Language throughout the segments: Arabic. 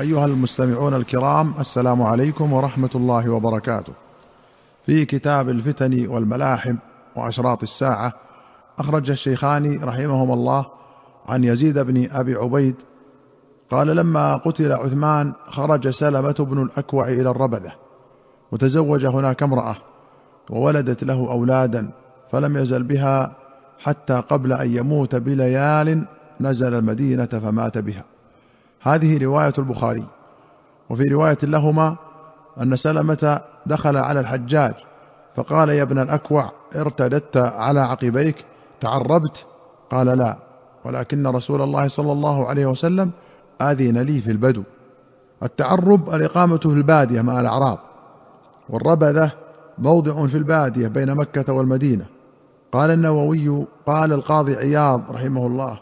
أيها المستمعون الكرام السلام عليكم ورحمة الله وبركاته. في كتاب الفتن والملاحم وأشراط الساعة أخرج الشيخان رحمهما الله عن يزيد بن أبي عبيد قال لما قتل عثمان خرج سلمة بن الأكوع إلى الربذة وتزوج هناك امرأة وولدت له أولادا فلم يزل بها حتى قبل أن يموت بليال نزل المدينة فمات بها. هذه رواية البخاري. وفي رواية لهما أن سلمة دخل على الحجاج فقال يا ابن الأكوع ارتددت على عقبيك تعربت؟ قال لا ولكن رسول الله صلى الله عليه وسلم آذن لي في البدو. التعرب الإقامة في البادية مع الأعراب والربذة موضع في البادية بين مكة والمدينة. قال النووي قال القاضي عياض رحمه الله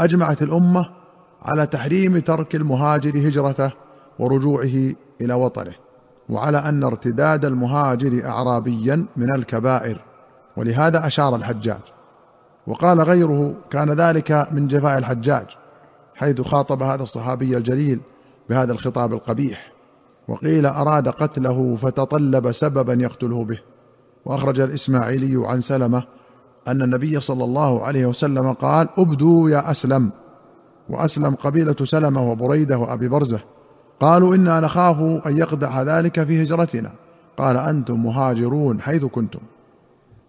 أجمعت الأمة على تحريم ترك المهاجر هجرته ورجوعه إلى وطنه وعلى أن ارتداد المهاجر اعرابيا من الكبائر ولهذا أشار الحجاج. وقال غيره كان ذلك من جفاء الحجاج حيث خاطب هذا الصحابي الجليل بهذا الخطاب القبيح وقيل أراد قتله فتطلب سببا يقتله به وأخرج الإسماعيلي عن سلمة أن النبي صلى الله عليه وسلم قال ابدوا يا أسلم وأسلم قبيلة سلمة وبريدة وأبي برزة. قالوا إنا نخاف أن يقدح ذلك في هجرتنا. قال أنتم مهاجرون حيث كنتم.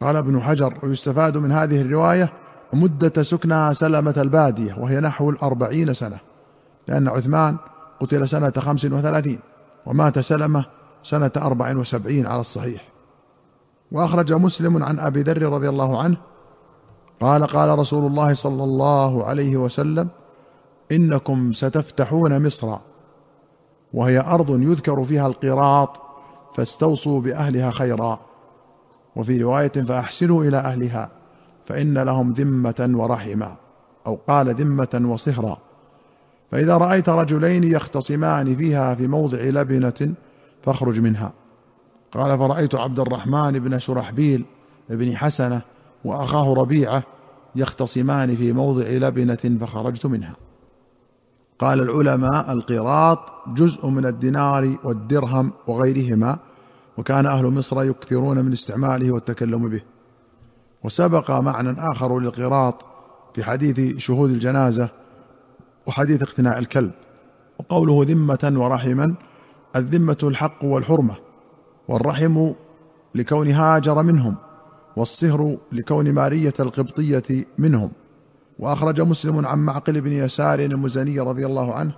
قال ابن حجر ويستفاد من هذه الرواية مدة سكنى سلمة البادية وهي نحو الأربعين سنة لأن عثمان قتل سنة خمس وثلاثين ومات سلمة سنة أربع وسبعين على الصحيح. وأخرج مسلم عن أبي ذر رضي الله عنه قال قال رسول الله صلى الله عليه وسلم إنكم ستفتحون مصر. وهي أرض يذكر فيها القراط فاستوصوا بأهلها خيرا. وفي رواية فأحسنوا إلى أهلها فإن لهم ذمة ورحما أو قال ذمة وصهرا. فإذا رأيت رجلين يختصمان فيها في موضع لبنة فاخرج منها. قال فرأيت عبد الرحمن بن شرحبيل بن حسنة وأخاه ربيعة يختصمان في موضع لبنة فخرجت منها. قال العلماء القراط جزء من الدينار والدرهم وغيرهما وكان أهل مصر يكثرون من استعماله والتكلم به. وسبق معنى آخر للقراط في حديث شهود الجنازة وحديث اقتناء الكلب وقوله ذمة ورحما الذمة الحق والحرمة والرحم لكون هاجر منهم والصهر لكون مارية القبطية منهم. وأخرج مسلم عن معقل بن يسار المزني رضي الله عنه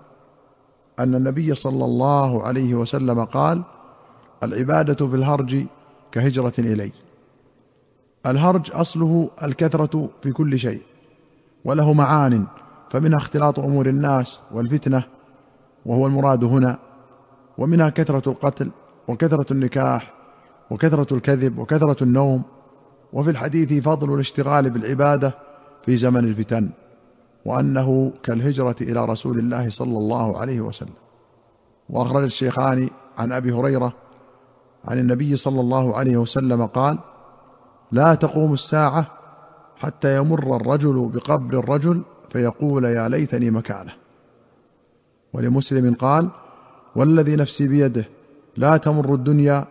أن النبي صلى الله عليه وسلم قال العبادة في الهرج كهجرة إلي. الهرج أصله الكثرة في كل شيء وله معان فمنها اختلاط أمور الناس والفتنة وهو المراد هنا ومنها كثرة القتل وكثرة النكاح وكثرة الكذب وكثرة النوم وفي الحديث فضل الاشتغال بالعبادة في زمن الفتن وأنه كالهجرة إلى رسول الله صلى الله عليه وسلم. وأخرج الشيخان عن أبي هريرة عن النبي صلى الله عليه وسلم قال لا تقوم الساعة حتى يمر الرجل بقبر الرجل فيقول يا ليتني مكانه. ولمسلم قال والذي نفسي بيده لا تمر الدنيا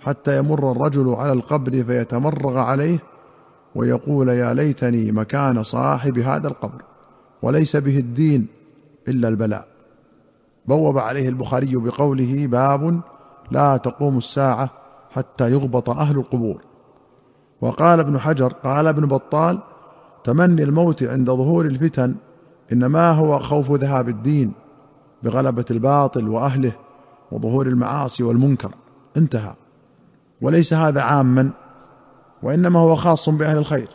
حتى يمر الرجل على القبر فيتمرغ عليه ويقول يا ليتني مكان صاحب هذا القبر وليس به الدين إلا البلاء. بوب عليه البخاري بقوله باب لا تقوم الساعة حتى يغبط أهل القبور. وقال ابن حجر قال ابن بطال تمني الموت عند ظهور الفتن إنما هو خوف ذهاب الدين بغلبة الباطل وأهله وظهور المعاصي والمنكر. انتهى. وليس هذا عاما وإنما هو خاص بأهل الخير.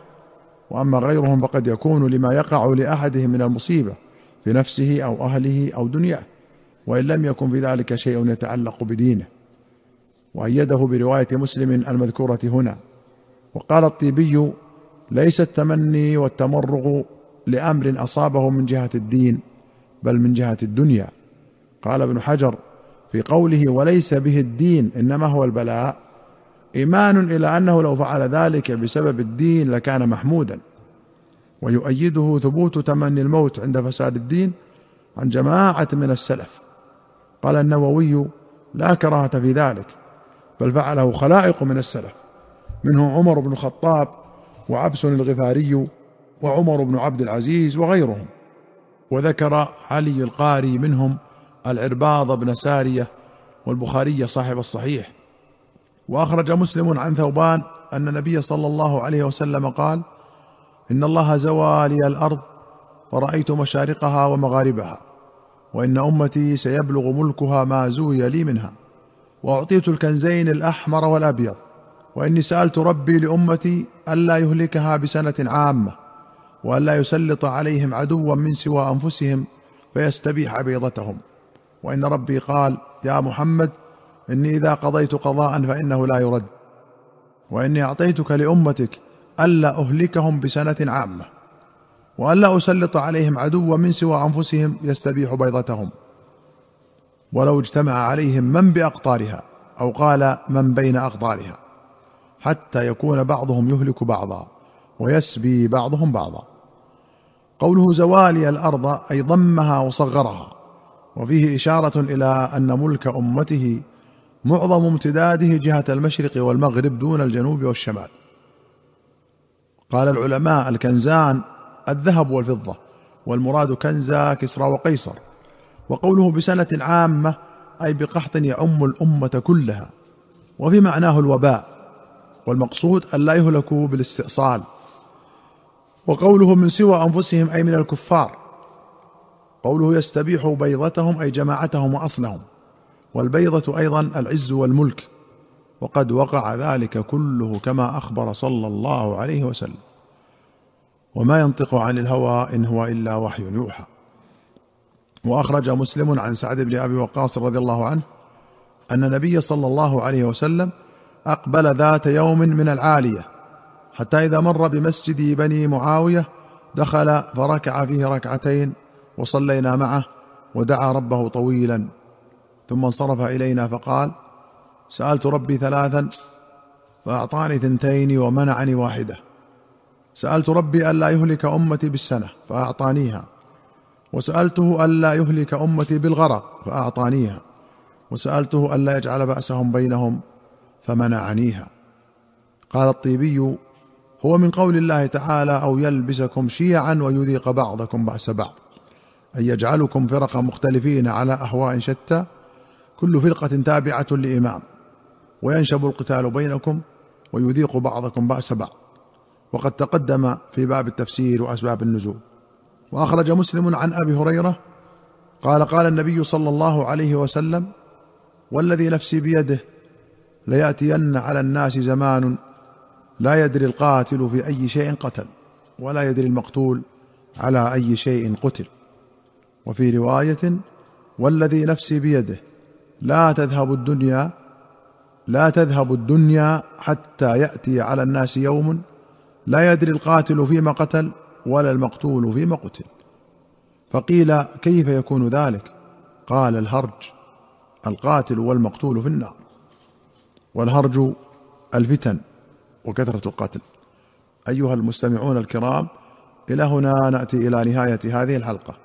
وأما غيرهم فقد يكون لما يقع لأحدهم من المصيبة في نفسه أو أهله أو دنياه وإن لم يكن في ذلك شيء يتعلق بدينه. وأيده برواية مسلم المذكورة هنا. وقال الطيبي ليس التمني والتمرغ لأمر أصابه من جهة الدين بل من جهة الدنيا. قال ابن حجر في قوله وليس به الدين إنما هو البلاء. إيمان إلى أنه لو فعل ذلك بسبب الدين لكان محمودا. ويؤيده ثبوت تمني الموت عند فساد الدين عن جماعة من السلف. قال النووي لا كراهة في ذلك بل فعله خلائق من السلف منهم عمر بن الخطاب وعبس الغفاري وعمر بن عبد العزيز وغيرهم. وذكر علي القاري منهم العرباض بن سارية والبخاري صاحب الصحيح. وأخرج مسلم عن ثوبان أن النبي صلى الله عليه وسلم قال إن الله زوى لي الأرض فرايت مشارقها ومغاربها وإن أمتي سيبلغ ملكها ما زوي لي منها وأعطيت الكنزين الأحمر والأبيض وإني سألت ربي لأمتي ألا يهلكها بسنة عامة وألا يسلط عليهم عدوا من سوى أنفسهم فيستبيح بيضتهم وإن ربي قال يا محمد إني إذا قضيت قضاء فإنه لا يرد. وإني أعطيتك لأمتك ألا أهلكهم بسنة عامة وألا أسلط عليهم عدوا من سوى أنفسهم يستبيح بيضتهم. ولو اجتمع عليهم من بأقطارها أو قال من بين أقطارها حتى يكون بعضهم يهلك بعضا ويسبي بعضهم بعضا. قوله زوالي الأرض أي ضمها وصغرها وفيه إشارة إلى أن ملك أمته معظم امتداده جهة المشرق والمغرب دون الجنوب والشمال. قال العلماء الكنزان الذهب والفضة والمراد كنزا كسرى وقيصر. وقوله بسنة عامة أي بقحط يعم الأمة كلها. وفي معناه الوباء والمقصود أن لا يهلكوا بالاستئصال. وقوله من سوى أنفسهم أي من الكفار. قوله يستبيح بيضتهم أي جماعتهم وأصلهم. والبيضة أيضا العز والملك وقد وقع ذلك كله كما أخبر صلى الله عليه وسلم. وما ينطق عن الهوى إن هو إلا وحي يوحى. وأخرج مسلم عن سعد بن أبي وقاص رضي الله عنه أن النبي صلى الله عليه وسلم أقبل ذات يوم من العالية حتى إذا مر بمسجد بني معاوية دخل فركع فيه ركعتين وصلينا معه ودعا ربه طويلا. ثم انصرف إلينا فقال سألت ربي ثلاثا فأعطاني ثنتين ومنعني واحدة. سألت ربي الا يهلك أمتي بالسنة فأعطانيها. وسألته الا يهلك أمتي بالغرق فأعطانيها. وسألته الا يجعل بأسهم بينهم فمنعنيها. قال الطيبي هو من قول الله تعالى أو يلبسكم شيعا ويذيق بعضكم بأس بعض ان يجعلكم فرقا مختلفين على أهواء شتى كل فرقة تابعة لإمام وينشب القتال بينكم ويذيق بعضكم بأس بعض. وقد تقدم في باب التفسير وأسباب النزول. وأخرج مسلم عن أبي هريرة قال قال النبي صلى الله عليه وسلم والذي نفسي بيده ليأتين على الناس زمان لا يدري القاتل في أي شيء قتل ولا يدري المقتول على أي شيء قتل. وفي رواية والذي نفسي بيده لا تذهب الدنيا لا تذهب الدنيا حتى يأتي على الناس يوم لا يدري القاتل فيما قتل ولا المقتول فيما قتل. فقيل كيف يكون ذلك؟ قال الهرج القاتل والمقتول في النار. والهرج الفتن وكثرة القتل. أيها المستمعون الكرام إلى هنا نأتي إلى نهاية هذه الحلقة.